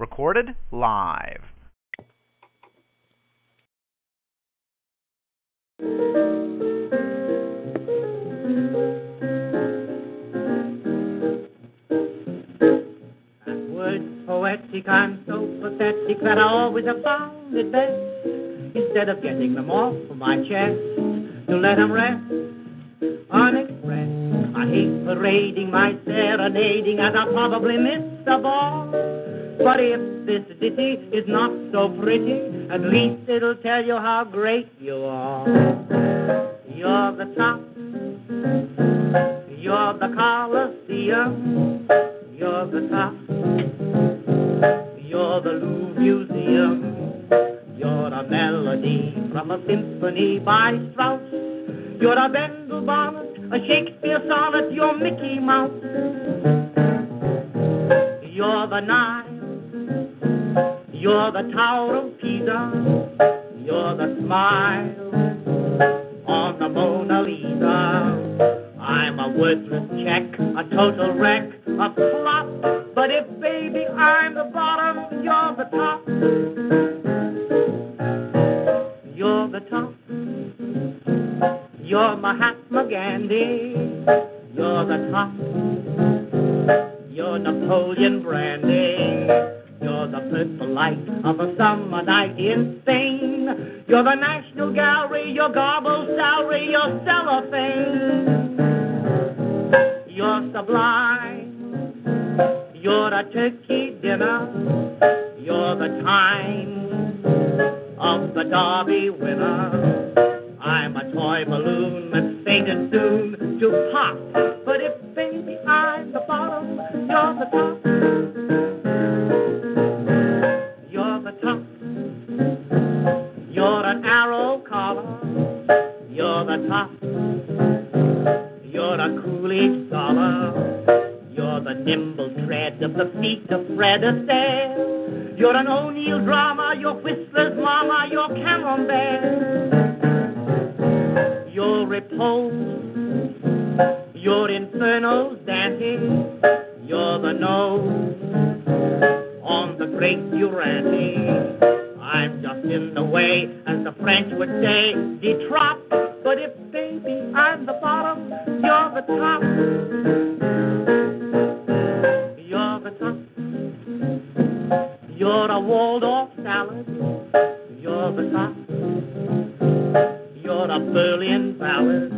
Recorded live. Words poetic, I'm so pathetic that I always have found it best, instead of getting them off of my chest, to let them rest unexpressed. I hate parading my serenading as I probably miss the ball. But if this ditty is not so pretty, at least it'll tell you how great you are. You're the top, you're the Colosseum, you're the top. You're the Louvre Museum. You're a melody from a symphony by Strauss. You're a Bendel bonnet, a Shakespeare sonnet. You're Mickey Mouse. You're the Nile. You're the Tower of Pisa. You're the smile on the Mona Lisa. I'm a worthless check, a total wreck, a flop. But if, baby, I'm the bottom, you're the top. You're the top. You're Mahatma Gandhi. You're the top. You're Napoleon Brandy. You're the purple light of a summer night in Spain. You're the National Gallery, your garbled salary, your cellophane. You're sublime. You're a turkey dinner. You're the time of the Derby winner. I'm a toy balloon that's fated soon to pop. But if, baby, I'm the bottom, you're the top. You're the top. You're a Coolidge scholar. You're the nimble tread of the feet of Fred Astaire. You're an O'Neill drama. You're Whistler's mama. You're Camembert. You're repose. You're infernal dancing. You're the nose on the great Durante. I'm just in the way, as the French would say, de trop. But if, baby, I'm the bottom, you're the top. You're the top. You're a Waldorf salad. You're the top. You're a Berlin ballad.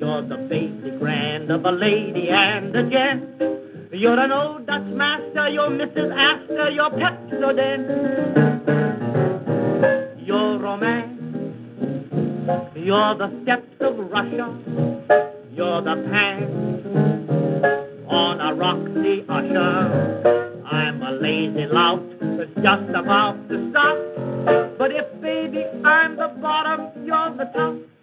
You're the basic grand of a lady and a gent. You're an old Dutch master. You're Mrs. Astor. You're Pepsodent. You're romance. You're the steps of Russia. You're the pants on a Roxy usher. I'm a lazy lout that's just about to stop. But if, baby, I'm the bottom, you're the top.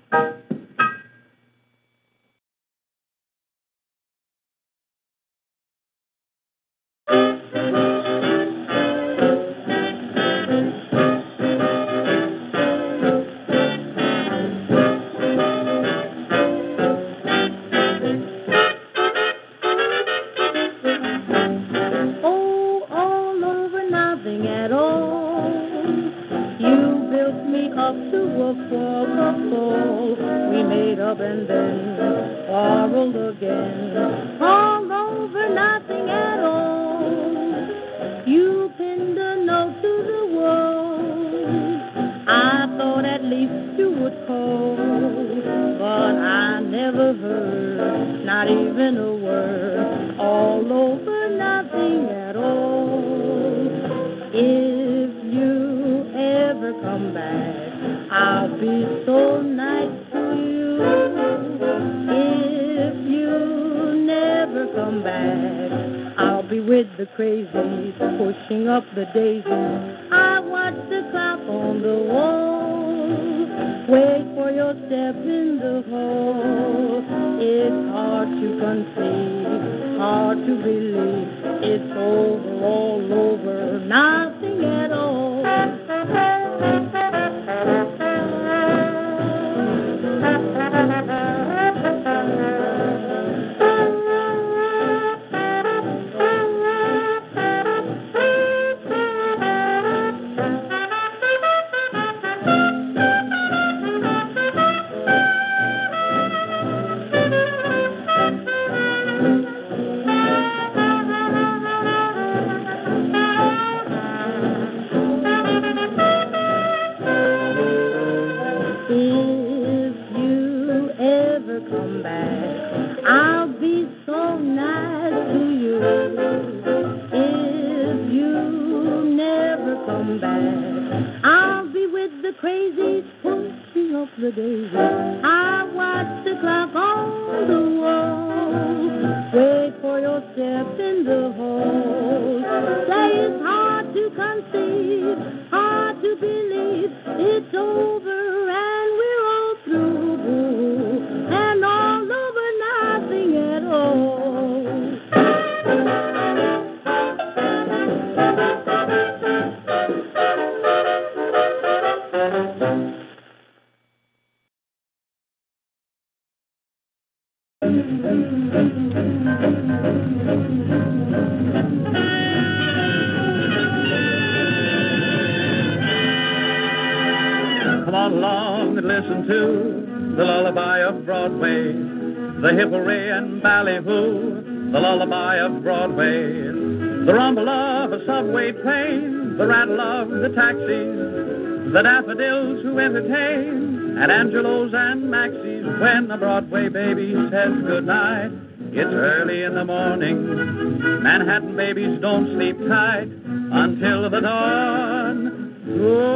Angelos and Maxie's when the Broadway baby says goodnight. It's early in the morning. Manhattan babies don't sleep tight until the dawn. Oh,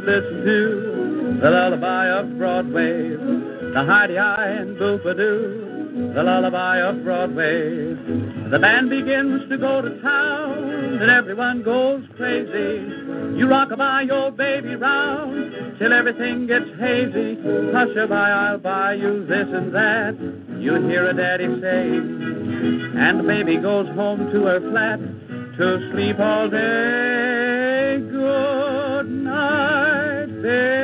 to listen to the lullaby of Broadway, the hidey eye and doo the lullaby of Broadway. The band begins to go to town, and everyone goes crazy. You rock by your baby round till everything gets hazy. Hush a by, I'll buy you this and that. You hear a daddy say, and the baby goes home to her flat to sleep all day. Hey.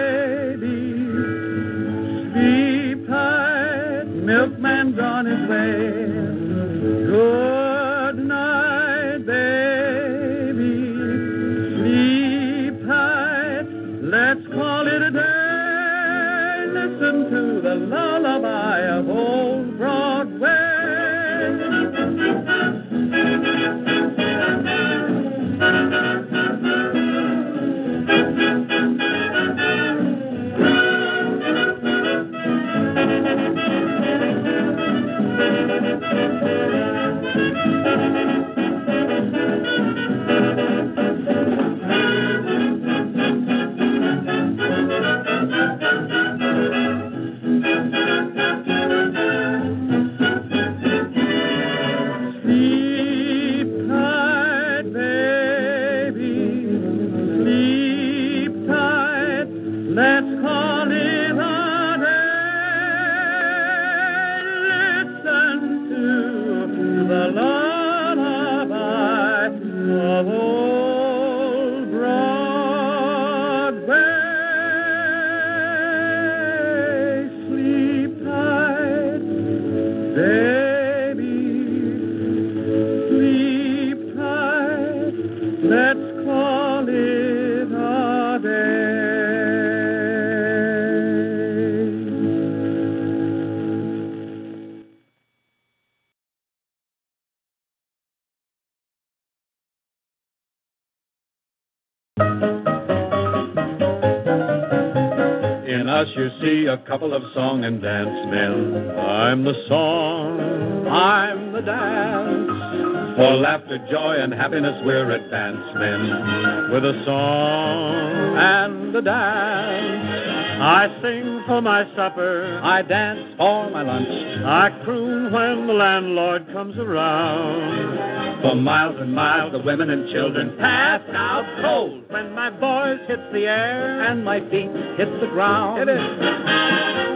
And dance men. I'm the song, I'm the dance. For laughter, joy, and happiness, we're advance men. With a song and a dance. I sing for my supper. I dance for my lunch. I croon when the landlord comes around. For miles and miles, the women and children pass out cold when my voice hits the air and my feet hit the ground. It is.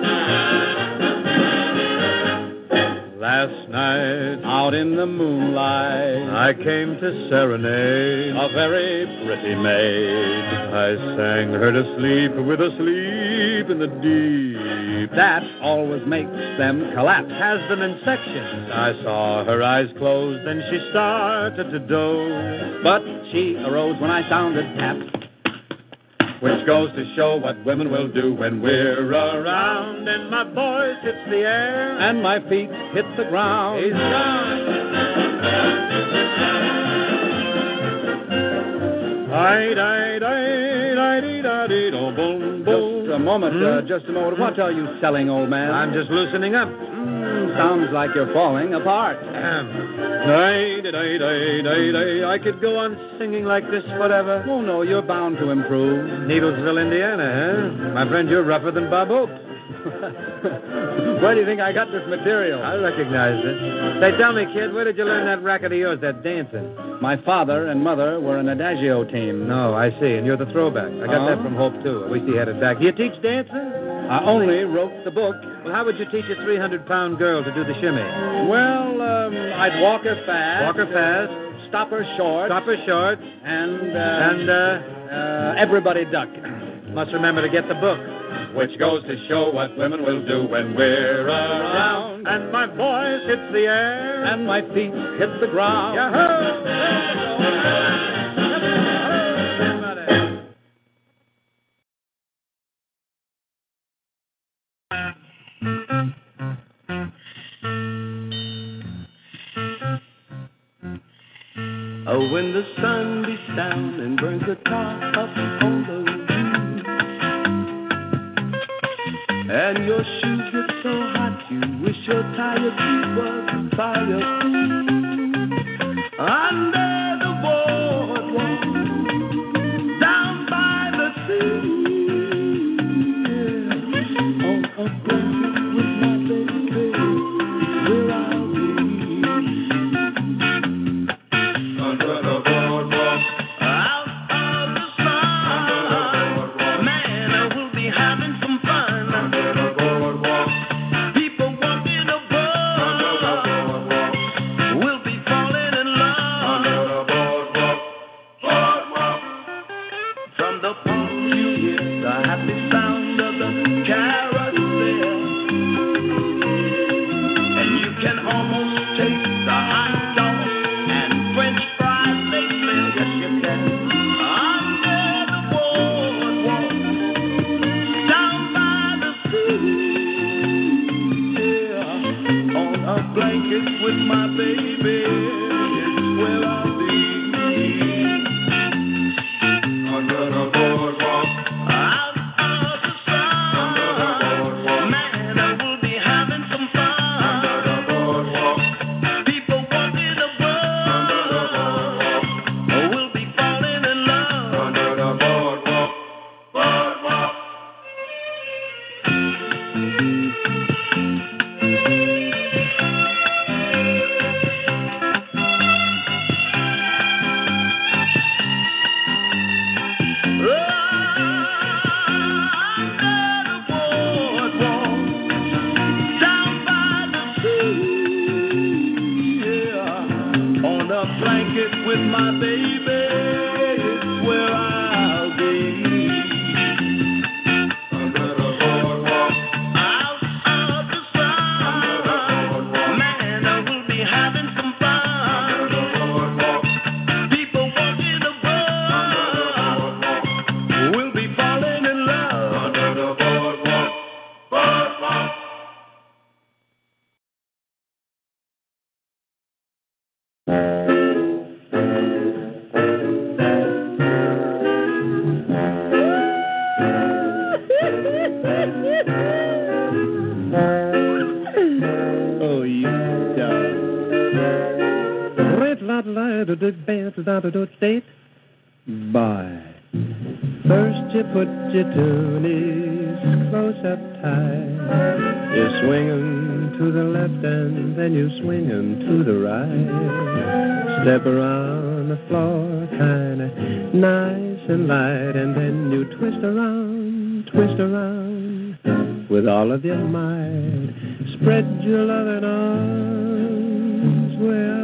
Last night, out in the moonlight, I came to serenade a very pretty maid. I sang her to sleep with a sleep in the deep. That always makes them collapse, has them in sections. I saw her eyes closed, then she started to doze. But she arose when I sounded tap which goes to show what women will do when we're around. And my voice hits the air, and my feet hit the ground. He's Just a moment, uh, just a moment. What are you selling, old man? I'm just loosening up. Sounds like you're falling apart. I could go on singing like this forever. Oh, no, you're bound to improve. Needlesville, Indiana, huh? My friend, you're rougher than Bob Hope. Where do you think I got this material? I recognize it. Say, tell me, kid, where did you learn that racket of yours, that dancing? My father and mother were an adagio team. No, I see, and you're the throwback. I got Oh? that from Hope, too. I wish he had it back. Do You teach dancing? I only wrote the book. Well, how would you teach a 300 pound girl to do the shimmy? Well, um, I'd walk her fast. Walk her fast, Stop her short. stop her short, And, uh, and, uh, uh, everybody duck. must remember to get the book. Which goes to show what women will do when we're around. And my voice hits the air. And my feet hit the ground. Oh, when the sun beats down and burns the top up on the roof, and your shoes get so hot you wish your tired feet was fireproof. Under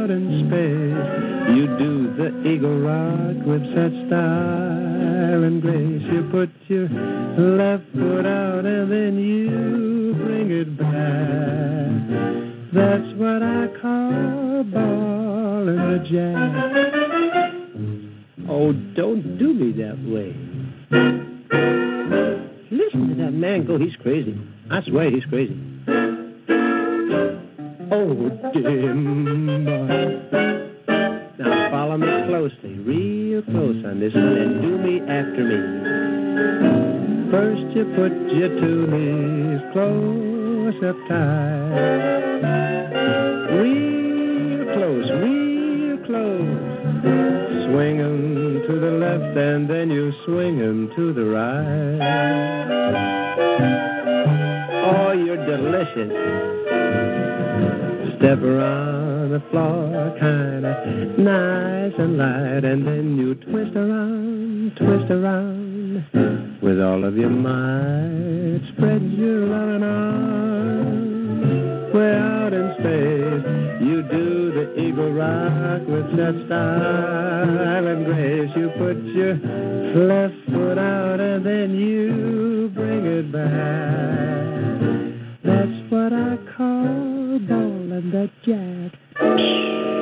out in space. You do the eagle rock with such style and grace. You put your left foot out and then you bring it back. That's what I call ball in the jack. Oh, don't do me that way. Listen to that man go. He's crazy. I swear he's crazy. Oh, dim boy. Now follow me closely, real close on this one, and do me after me. First you put your two knees close up tight. Real close, real close. Swing 'em to the left and then you swing 'em to the right. Oh, you're delicious. Step around the floor, kinda nice and light, and then you twist around, twist around with all of your might. Spread your loving arms way out in space. You do the eagle rock with such style and grace. You put your left foot out and then you bring it back. That's what I the jack.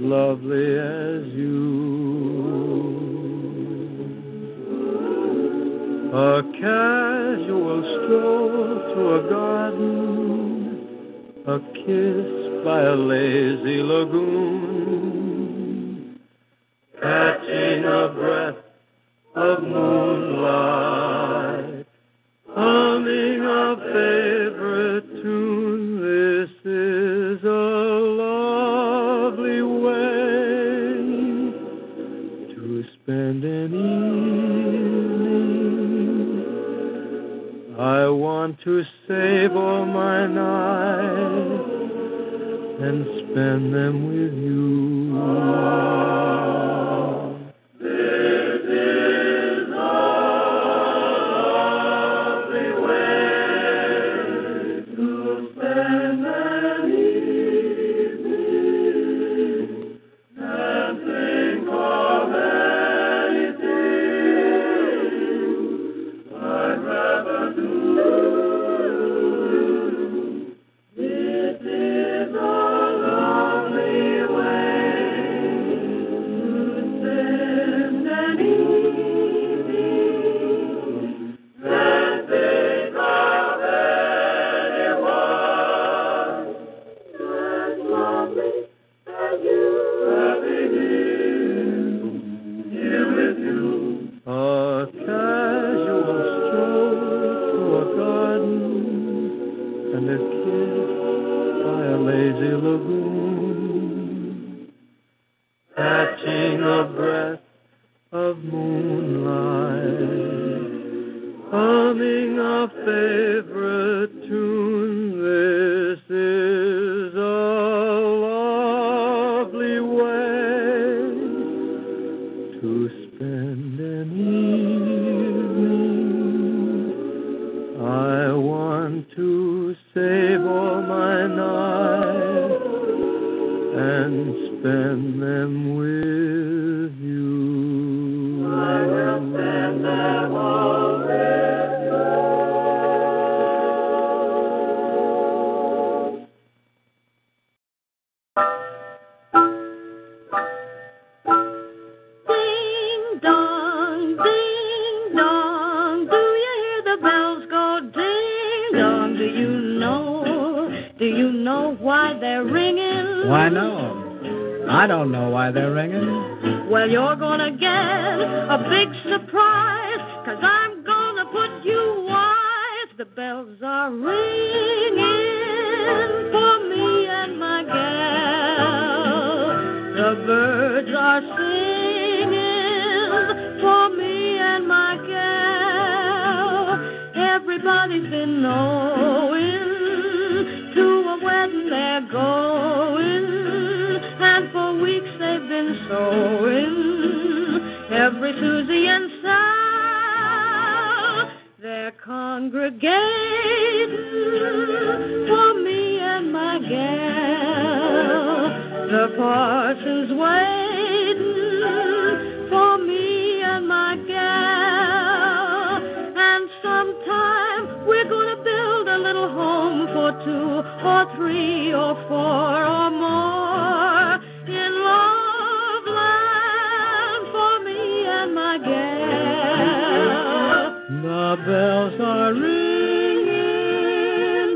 lovely as you. A casual stroll through a garden, a kiss by a lazy lagoon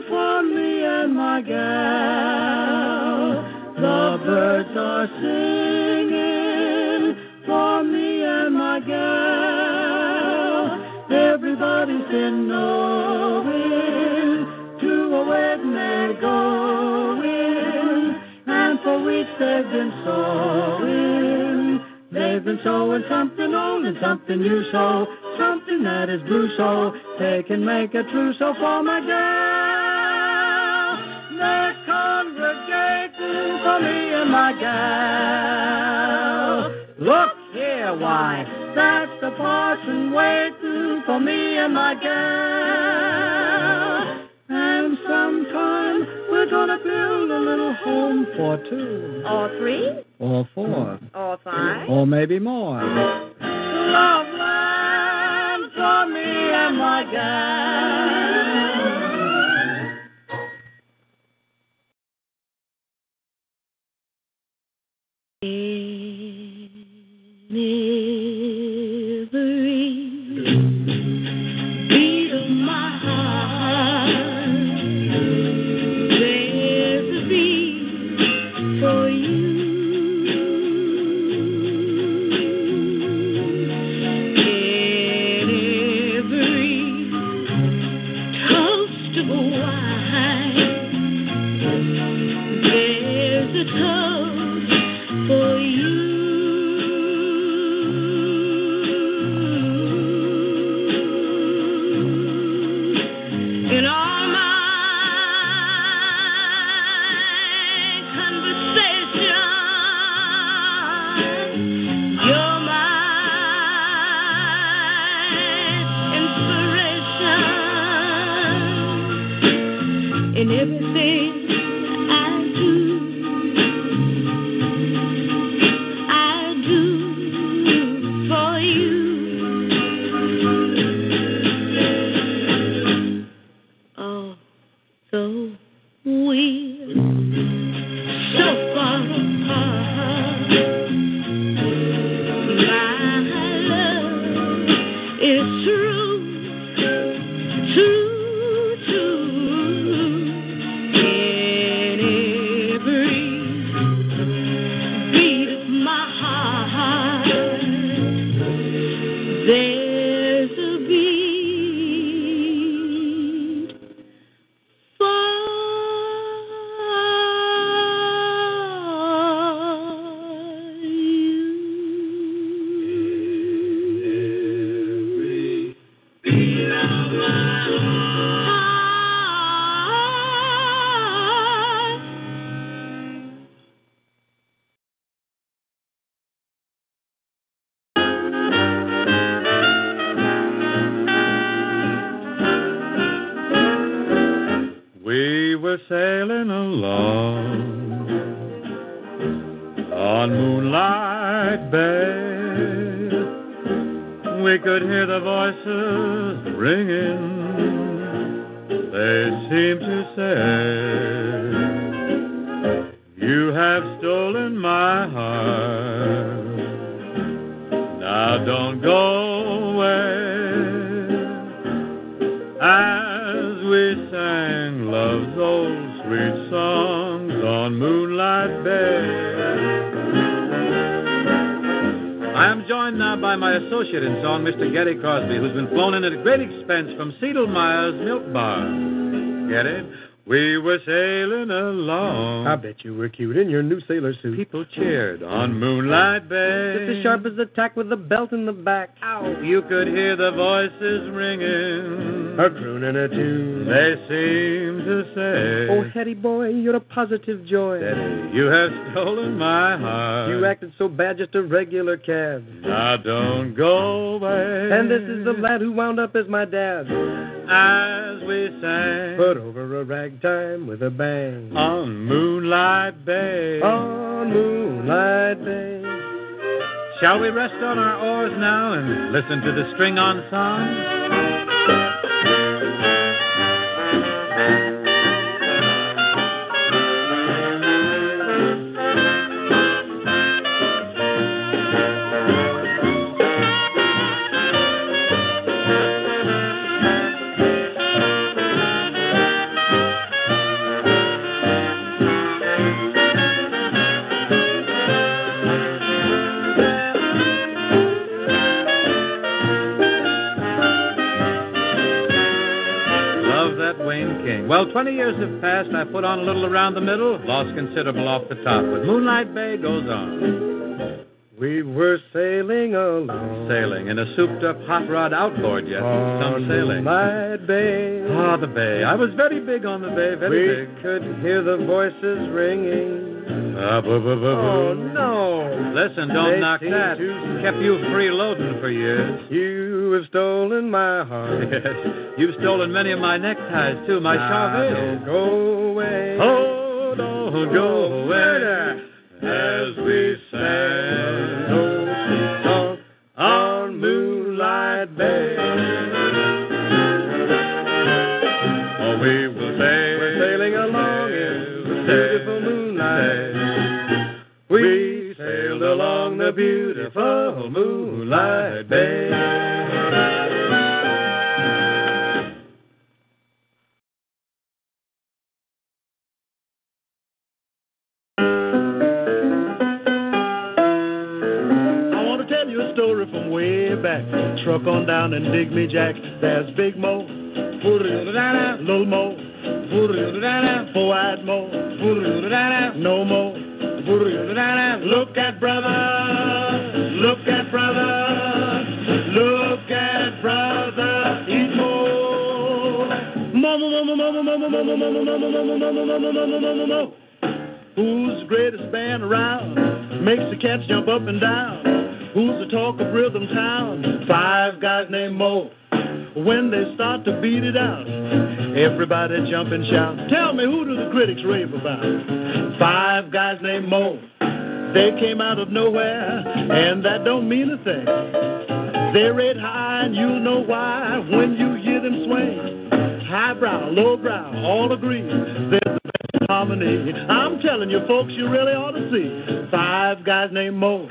for me and my gal. The birds are for me and my gal. To a wedding and for weeks they've been sowing. They've been sowing something old and something new, so something that is blue, so they can make a trousseau for my gal. They congregating for me and my gal. Look here, why, that's the parson waiting for me and my gal. And sometime we're gonna build a little home for two. Or three? Or four. Or five. Or maybe more. Love my God. I am joined now by my associate in song, Mr. Gary Crosby, who's been flown in at great expense from Seidlmeyer's Milk Bar. Get it? We were sailing along. I bet you were cute in your new sailor suit. People cheered on Moonlight Bay. Just as sharp as a tack with a belt in the back. Ow! You could hear the voices ringing. A crooning a tune. They seemed to say, Oh, Hetty boy, you're a positive joy. Steady, you have stolen my heart. You acted so bad, just a regular cad. Now don't go away. And this is the lad who wound up as my dad. As we sang. Put over a ragtime with a bang. On Moonlight Bay. On Moonlight Bay. Shall we rest on our oars now and listen to the string on song? Well, 20 years have passed. I put on a little around the middle, lost considerable off the top. But Moonlight Bay goes on. We were sailing along. Sailing in a souped up hot rod outboard yet. Some sailing. Moonlight Bay. Ah, the bay. I was very big on the bay, very big. we big. could hear the voices ringing. Ah, Oh, no. Listen, don't knock that. Kept you freeloading for years. You have stolen my heart. Yes. You've stolen many of my neckties, too. My don't go away. Oh, don't go away as we sang song on Moonlight Bay. Beautiful moonlight bay. I want to tell you a story from way back. Truck on down and dig me, Jack. There's Big Moe, Little Moe, Four-Eyed Moe, No Moe. Look at brother, look at brother, look at brother Emo. Who's the greatest band around? Makes the cats jump up and down. Who's the talk of Rhythm Town? Five guys named Moe. When they start to beat it out, everybody jump and shout. Tell me, who do the critics rave about? Five guys named Moe. They came out of nowhere, and that don't mean a thing. They rate high, and you'll know why when you hear them swing. Highbrow, lowbrow, all agree. They're the best harmony. I'm telling you, folks, you really ought to see. Five guys named Moe.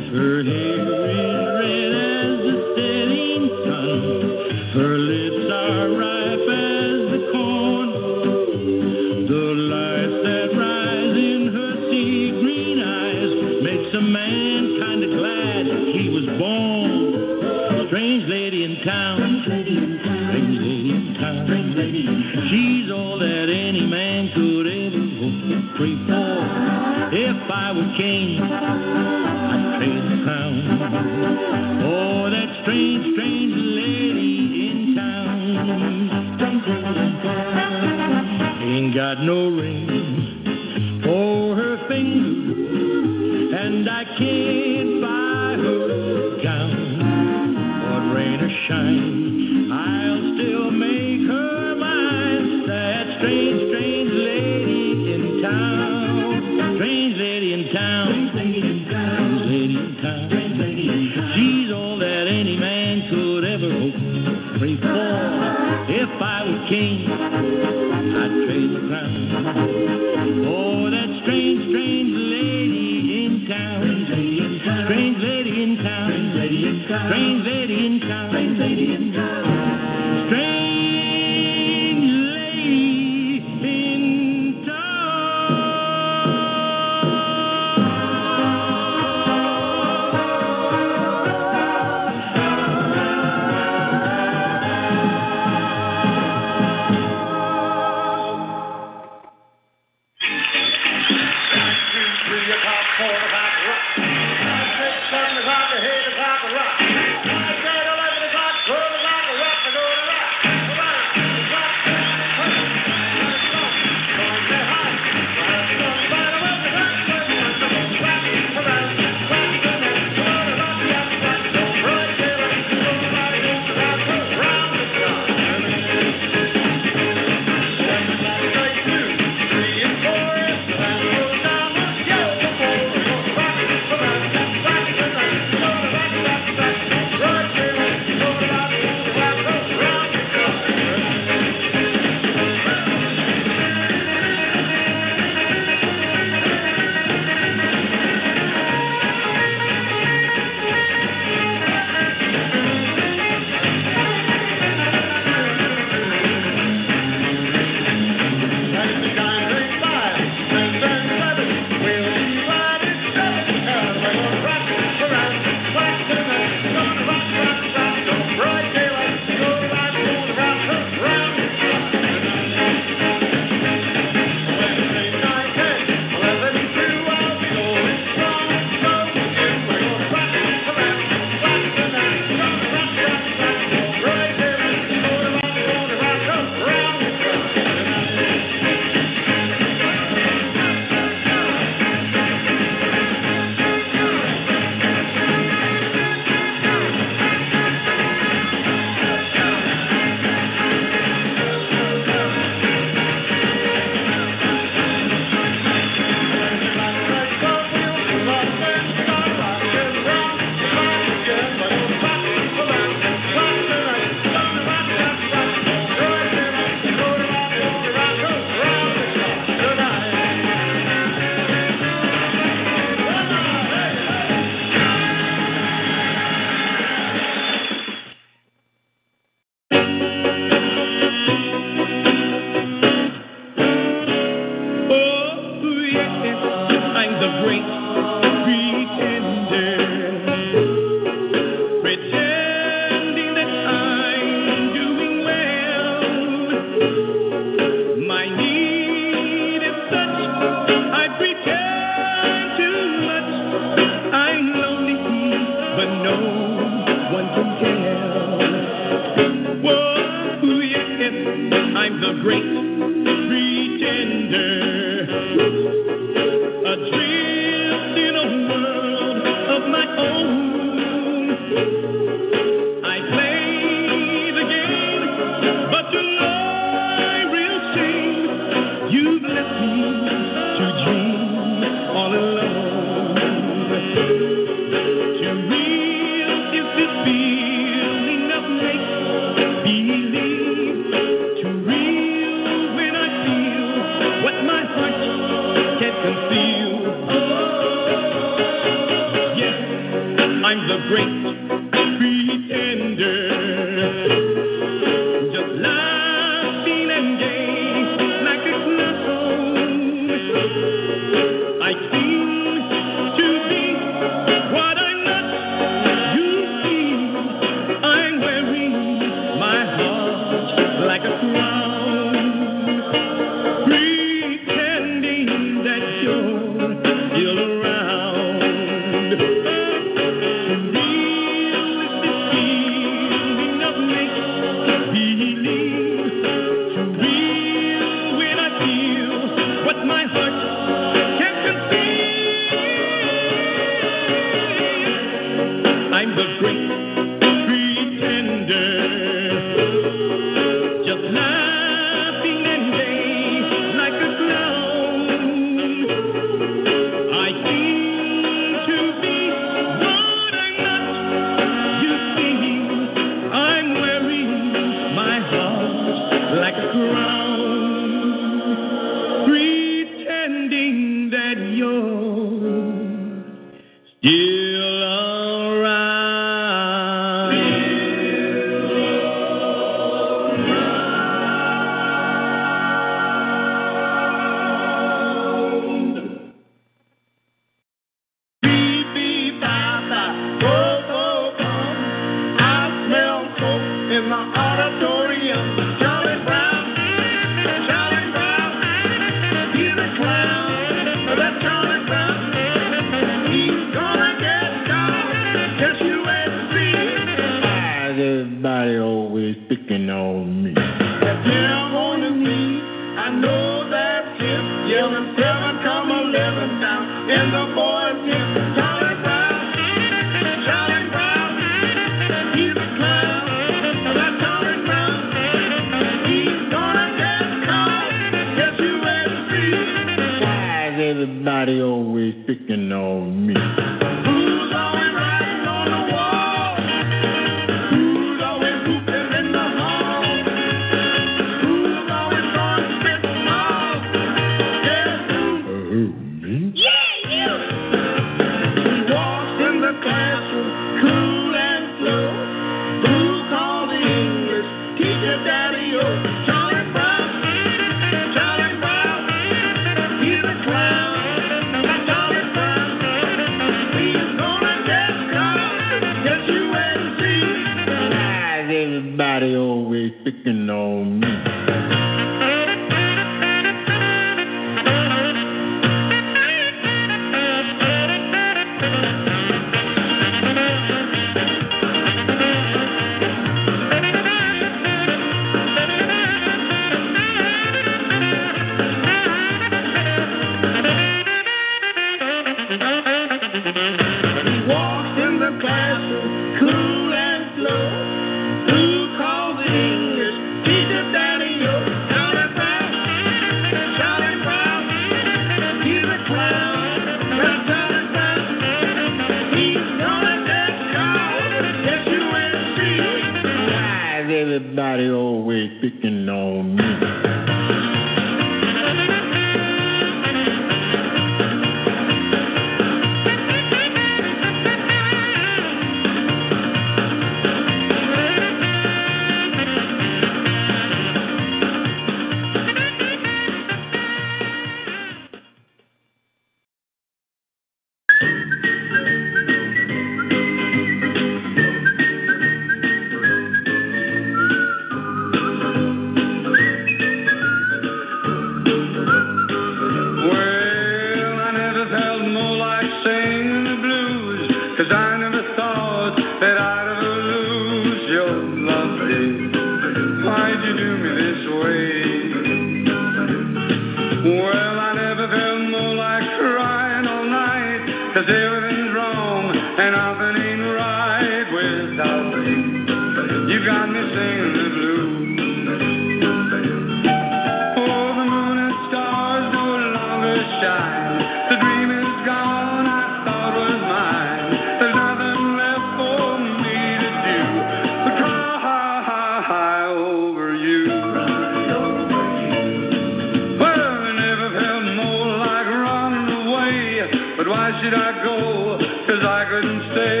'Cause stay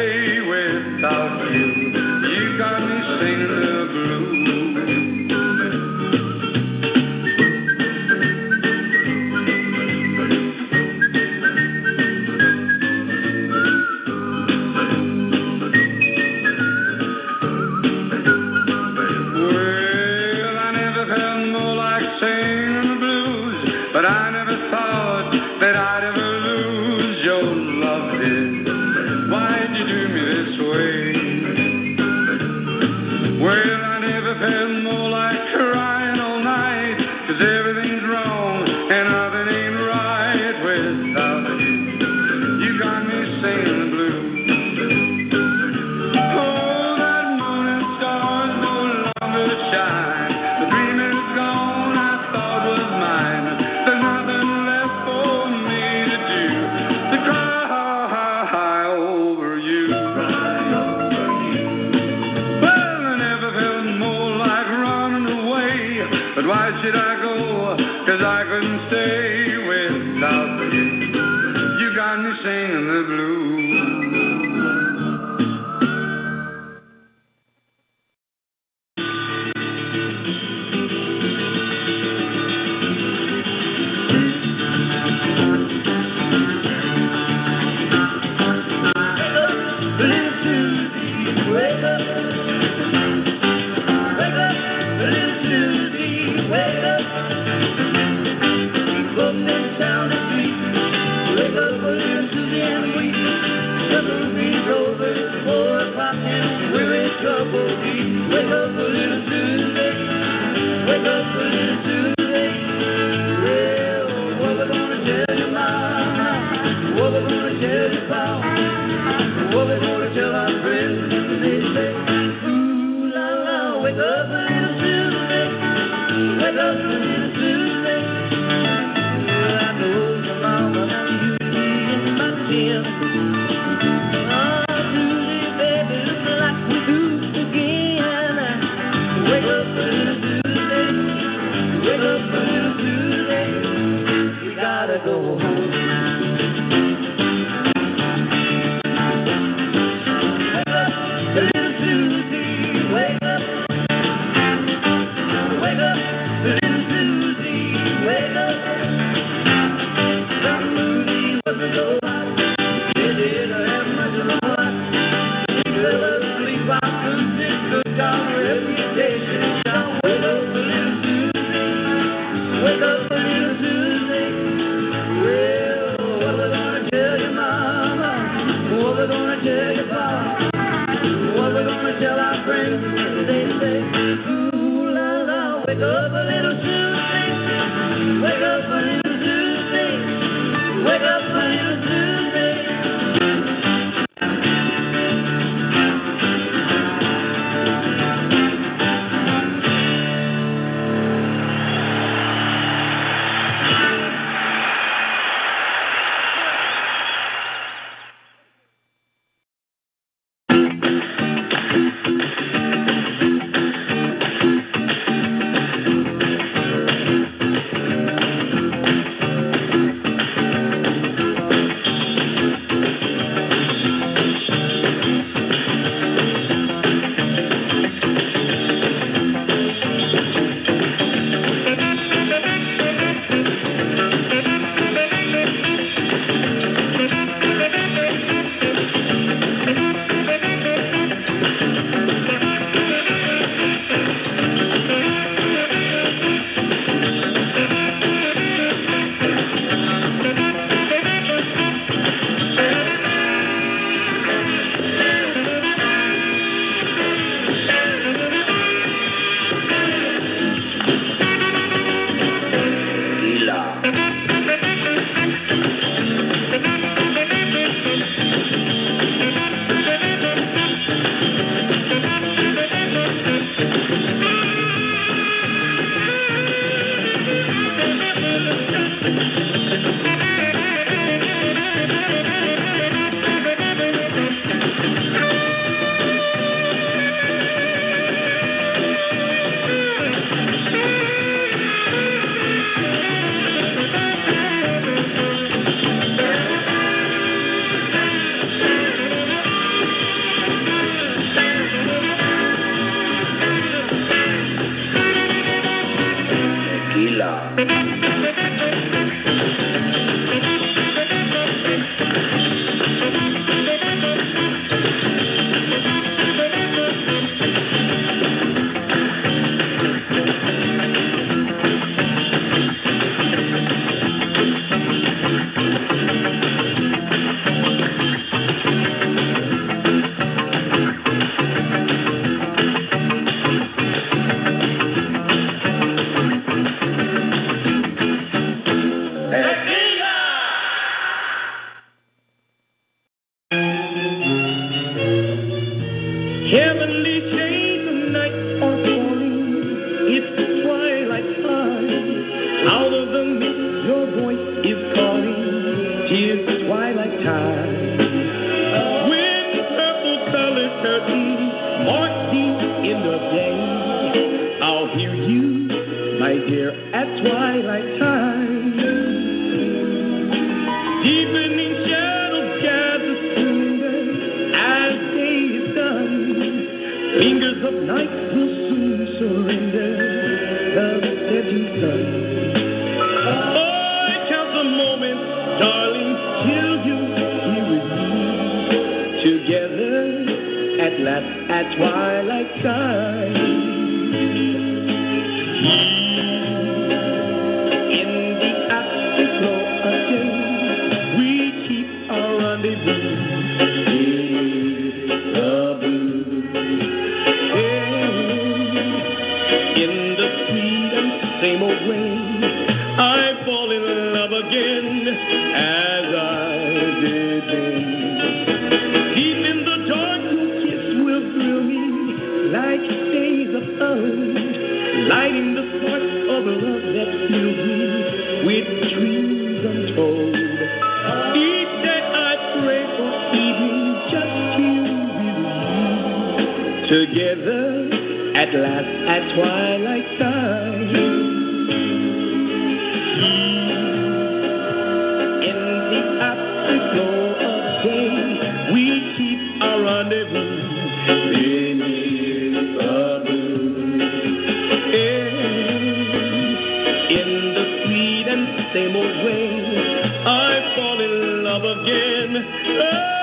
again. as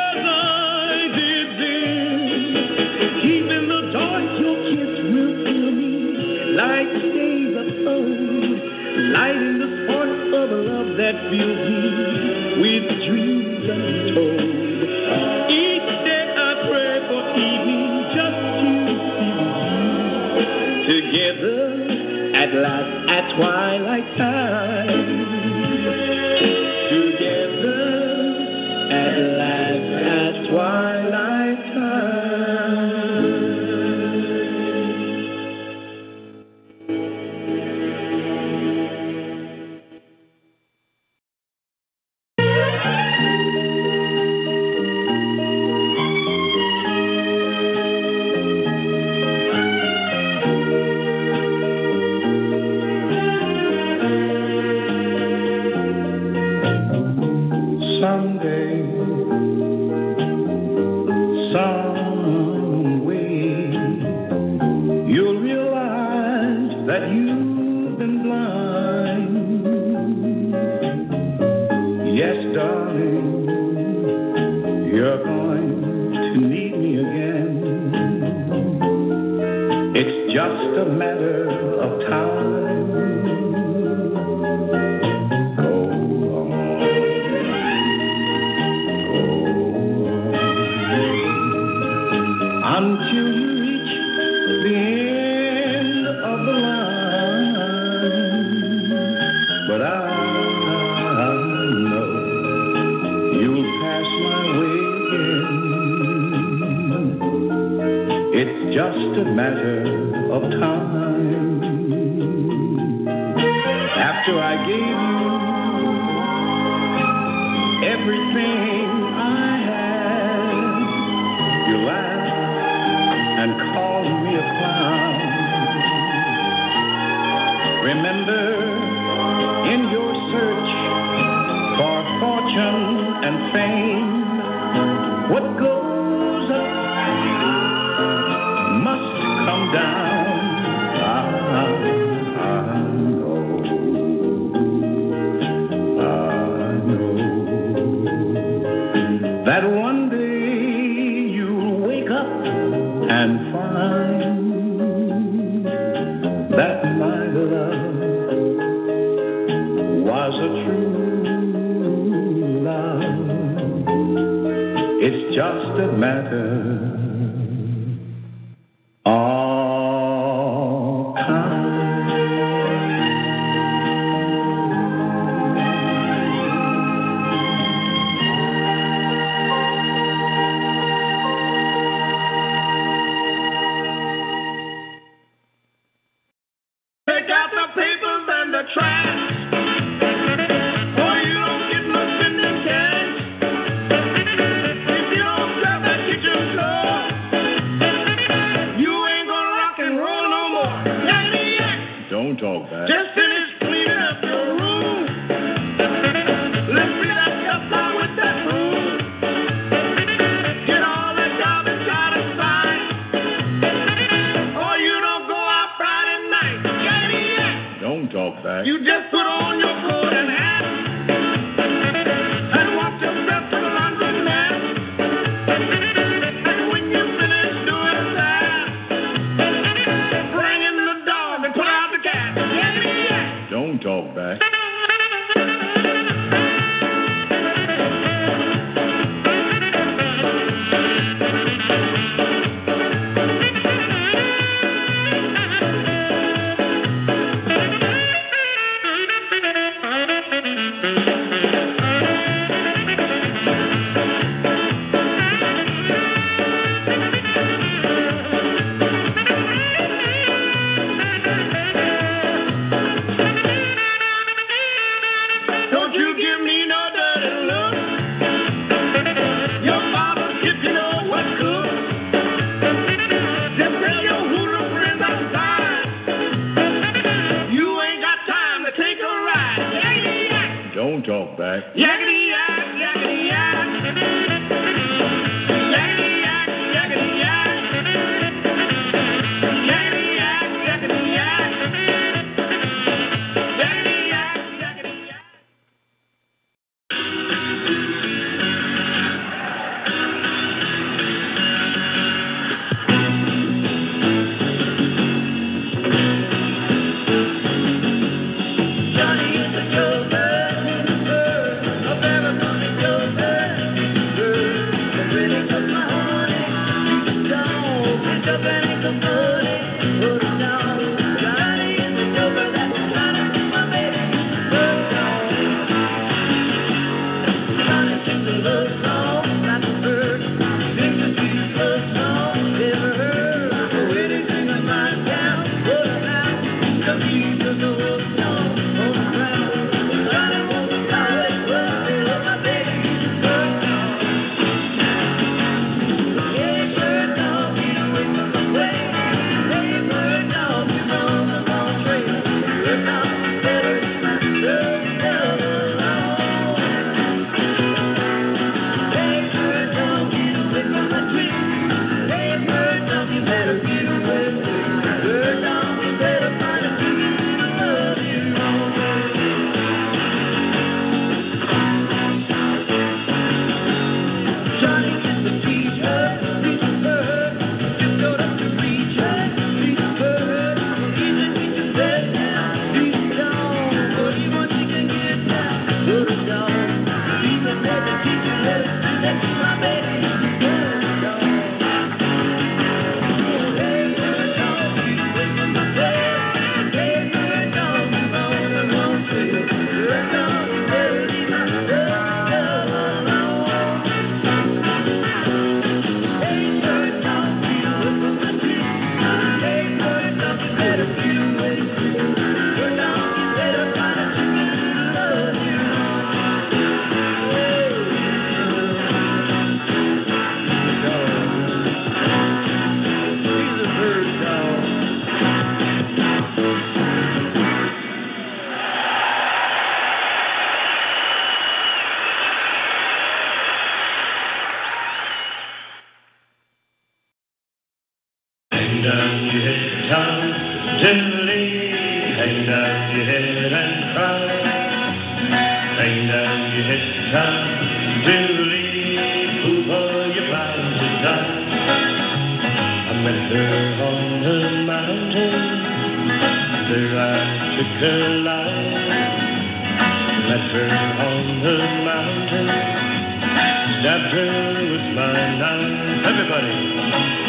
goes. Everybody,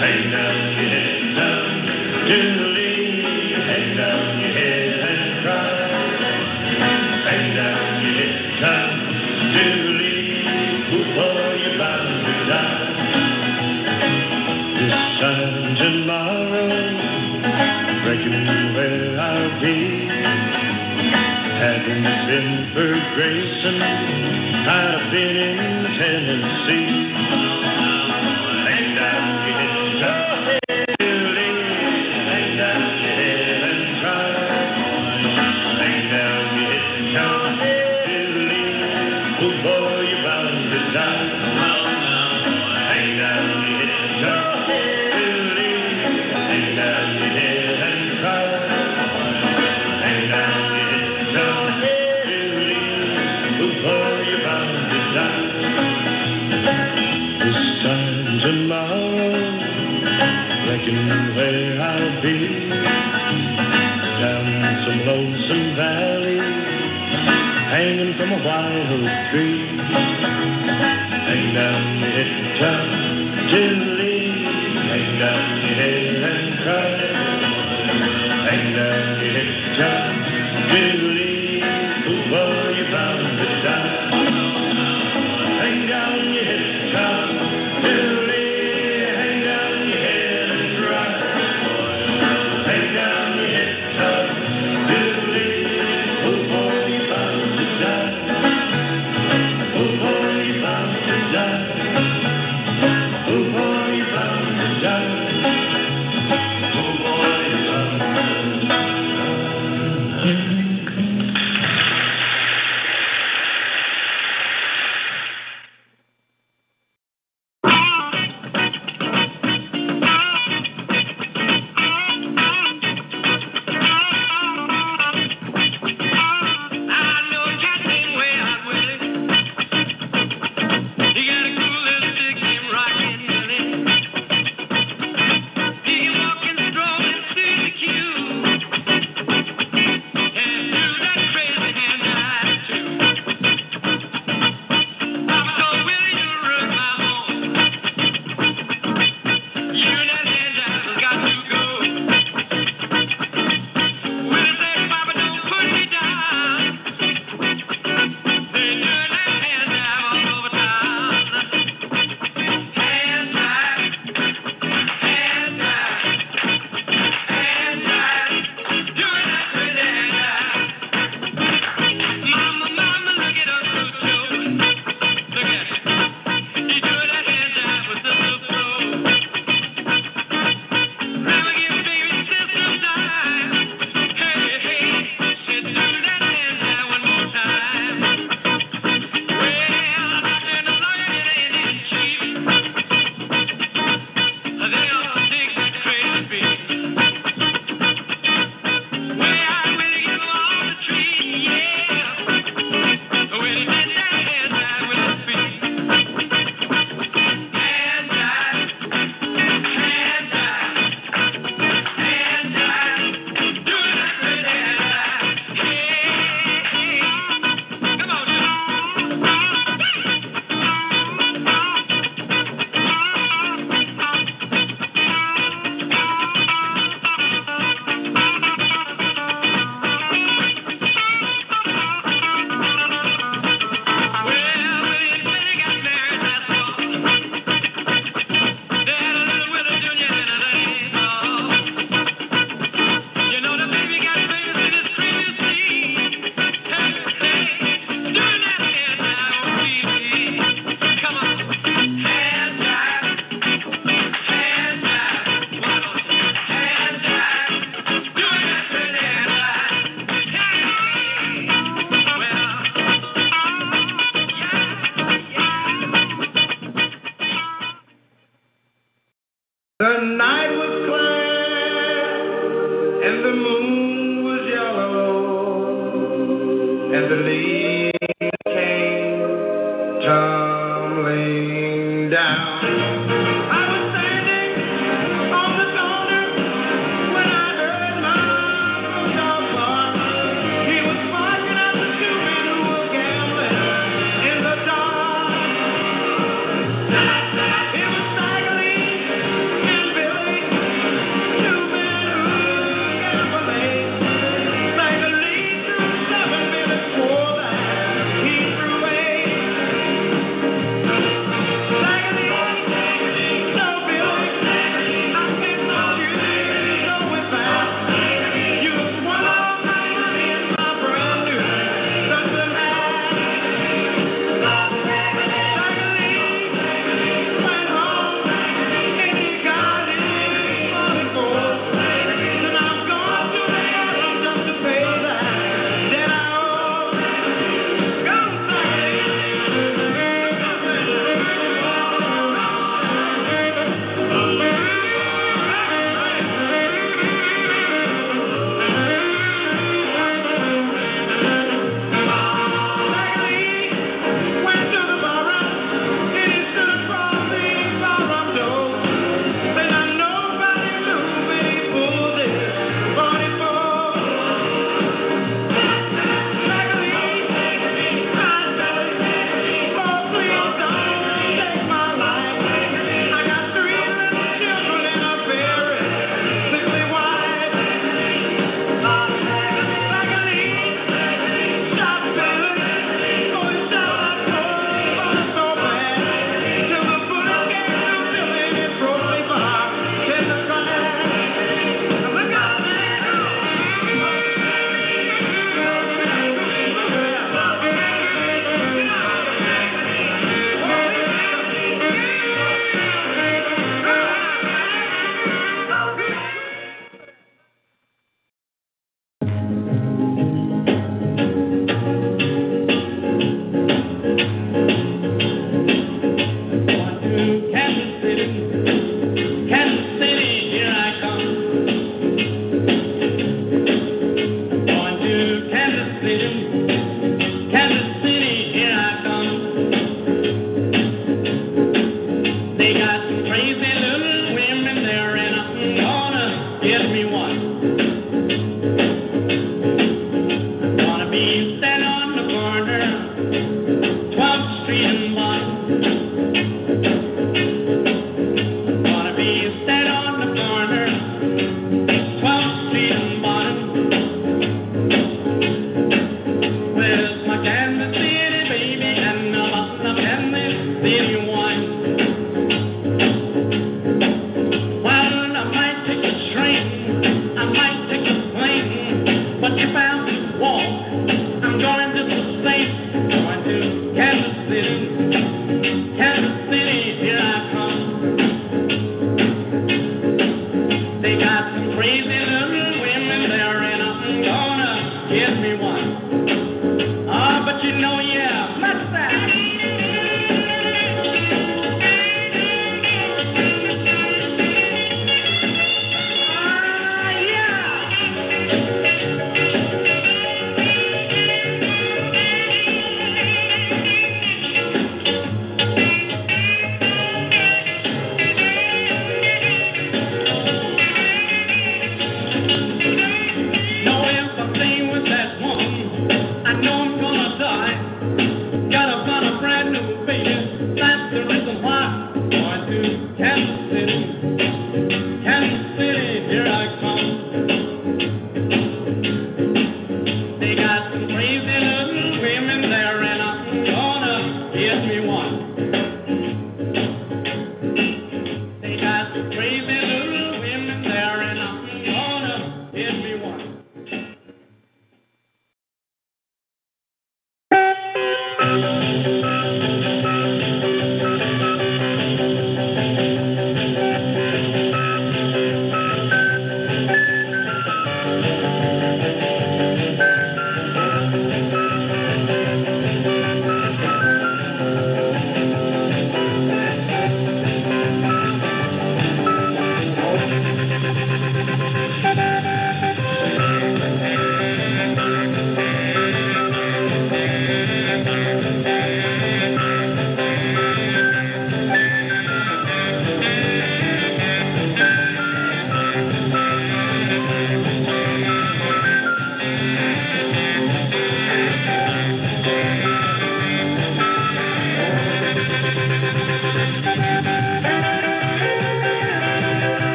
hang down your head, hang down your head and cry. Hang down your head, you bound to die. This time tomorrow, where I'll be. Hadn't been for Grayson, I'd have been in Tennessee.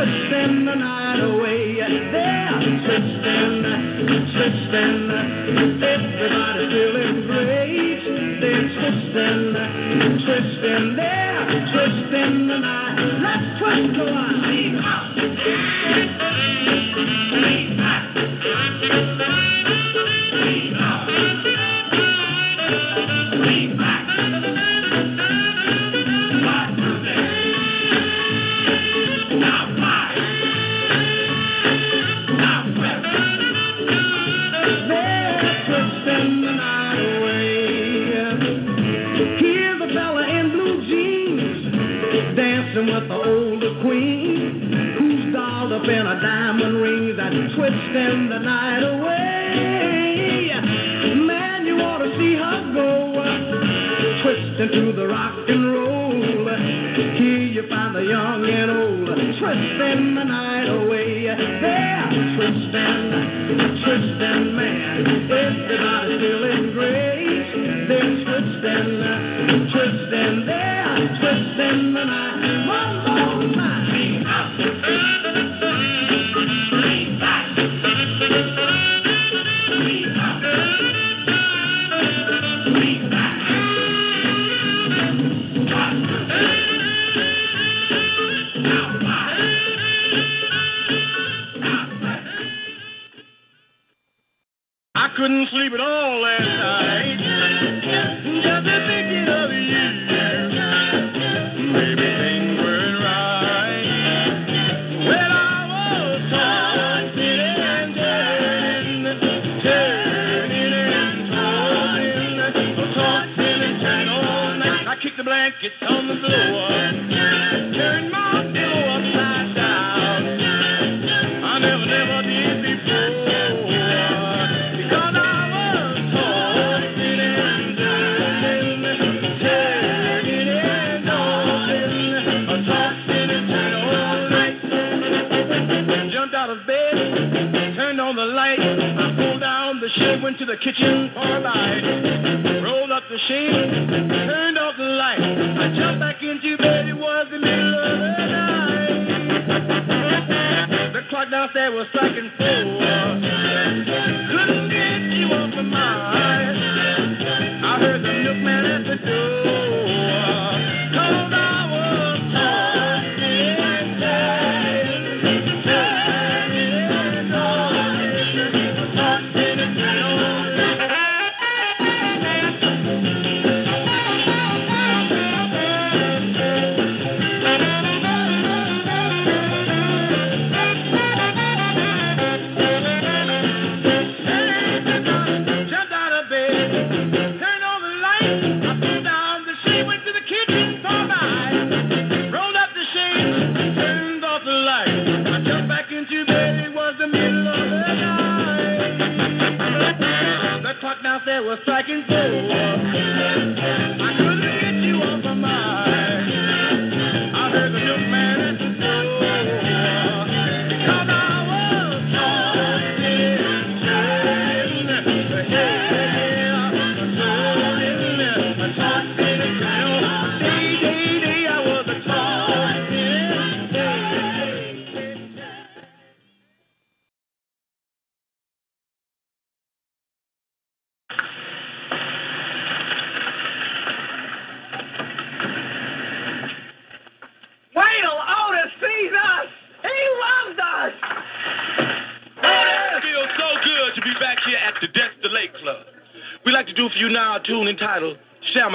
Twisting the night away. They're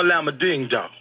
Shamalama Ding Dong.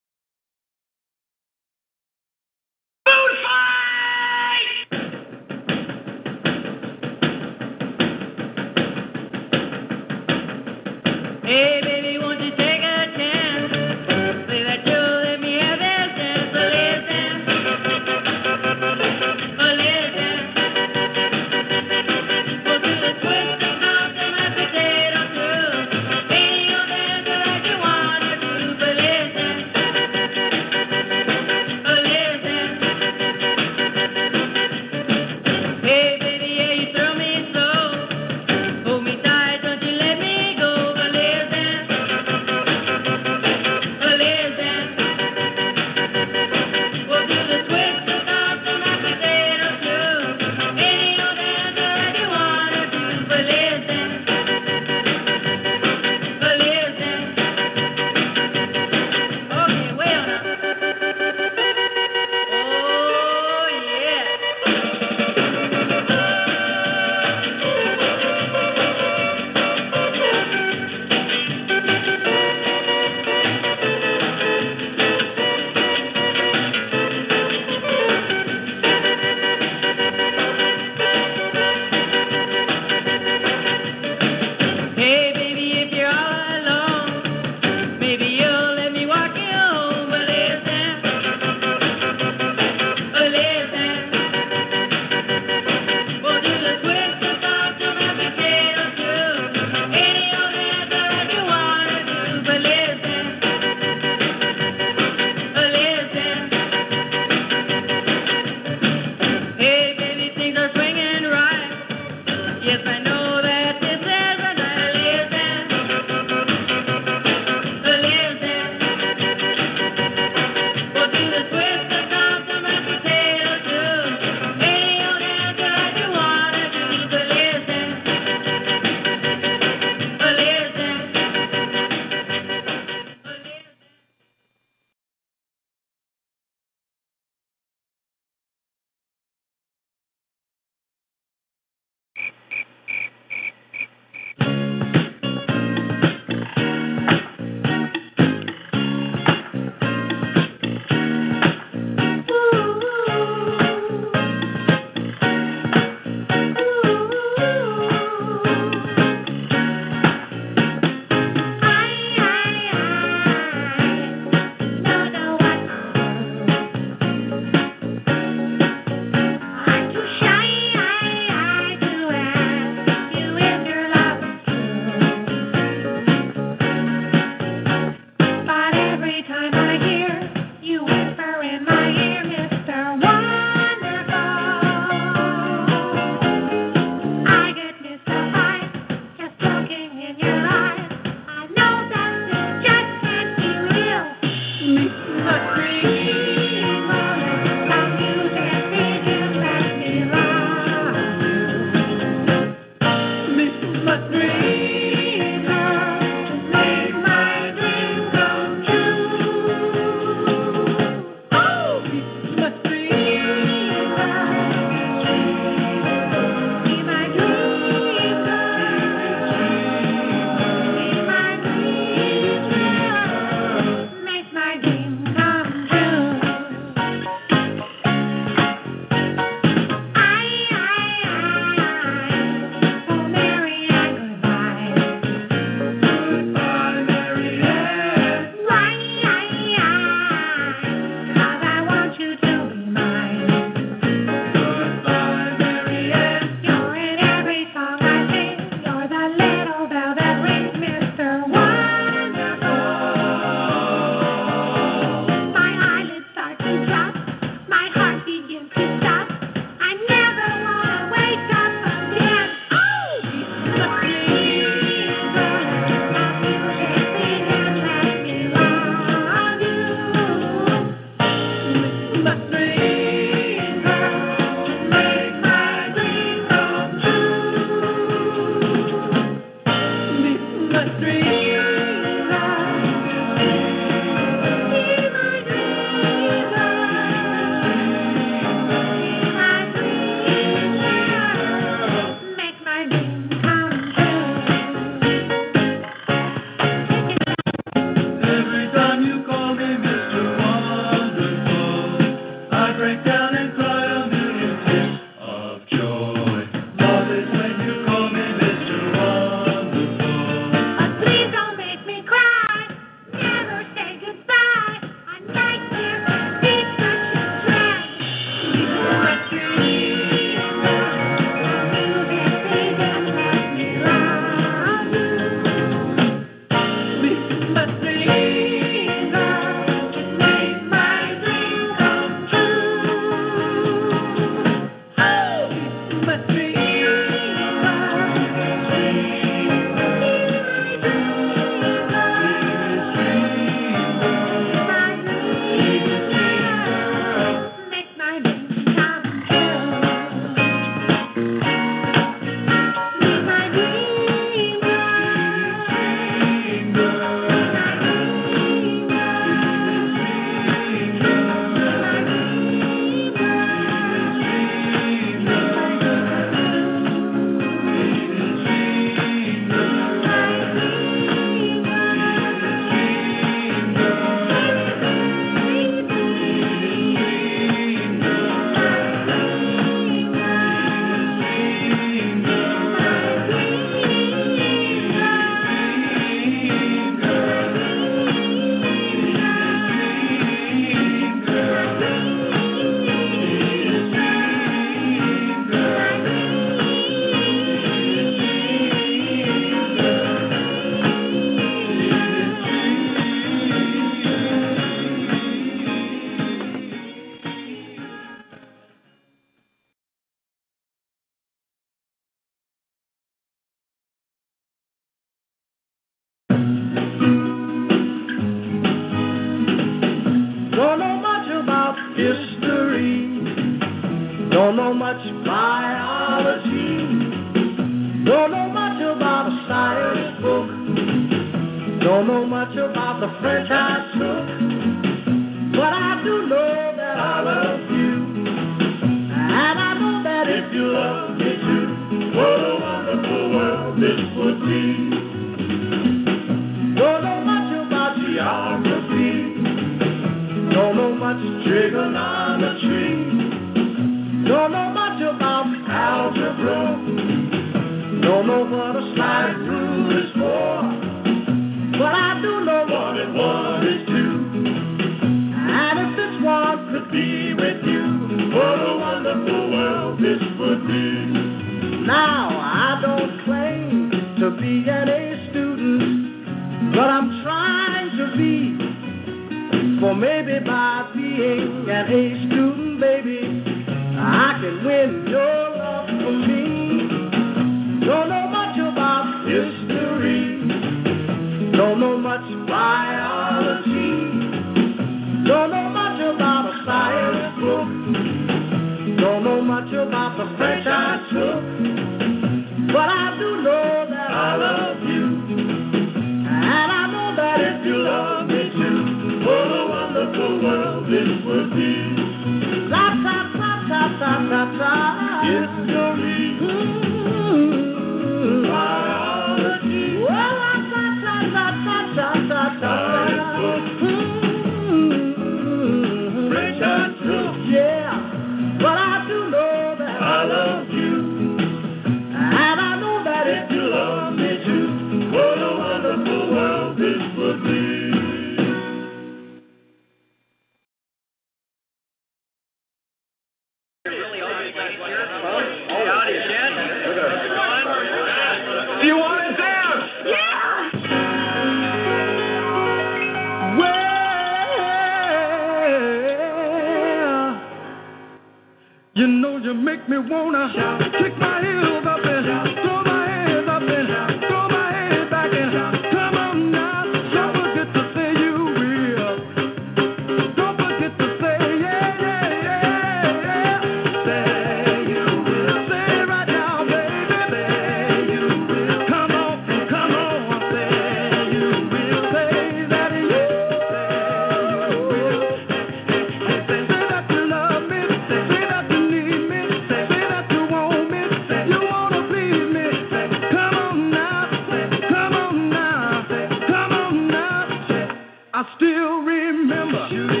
I still remember